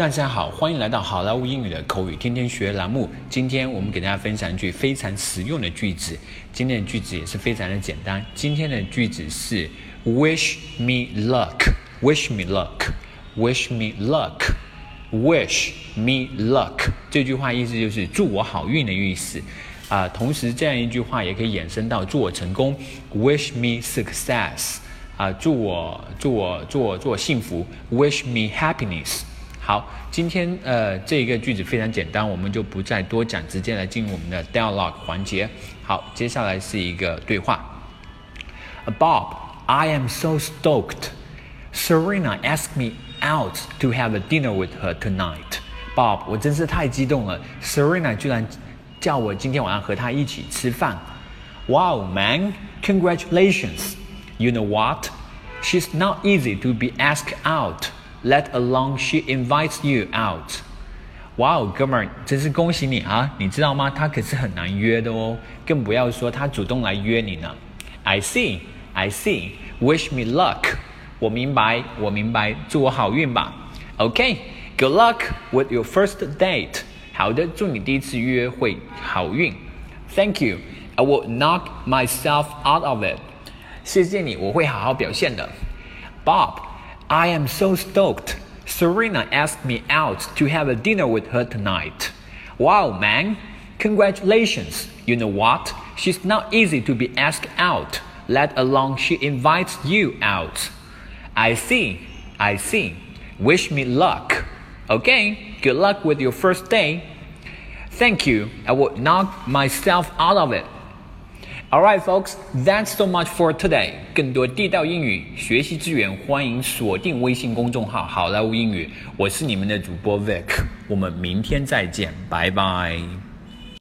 大家好，欢迎来到好莱坞英语的口语天天学栏目。今天我们给大家分享一句非常实用的句子。今天的句子也是非常的简单。今天的句子是 Wish me luck, wish me luck, wish me luck, wish me luck。这句话意思就是祝我好运的意思啊。同时，这样一句话也可以衍生到祝我成功，Wish me success。啊，祝我祝我祝我祝我幸福，Wish me happiness。好，今天呃这个句子非常简单，我们就不再多讲，直接来进入我们的 dialogue 环节。好，接下来是一个对话。Bob, I am so stoked. Serena asked me out to have a dinner with her tonight. Bob，我真是太激动了，Serena 居然叫我今天晚上和她一起吃饭。Wow, man, congratulations. You know what? She's not easy to be asked out let alone she invites you out. 哇哦，哥们儿，真是恭喜你啊！你知道吗？她可是很难约的哦，更不要说她主动来约你呢。I see, I see. Wish me luck. 我明白，我明白，祝我好运吧。Okay, good luck with your first date. 好的，祝你第一次约会好运。Thank you. I will knock myself out of it. 谢谢你，我会好好表现的。Bob. I am so stoked. Serena asked me out to have a dinner with her tonight. Wow, man. Congratulations. You know what? She's not easy to be asked out, let alone she invites you out. I see. I see. Wish me luck. Okay, good luck with your first day. Thank you. I will knock myself out of it. All right, folks, that's so much for today. 更多地道英语学习资源，欢迎锁定微信公众号“好莱坞英语”。我是你们的主播 Vic，我们明天再见，拜拜。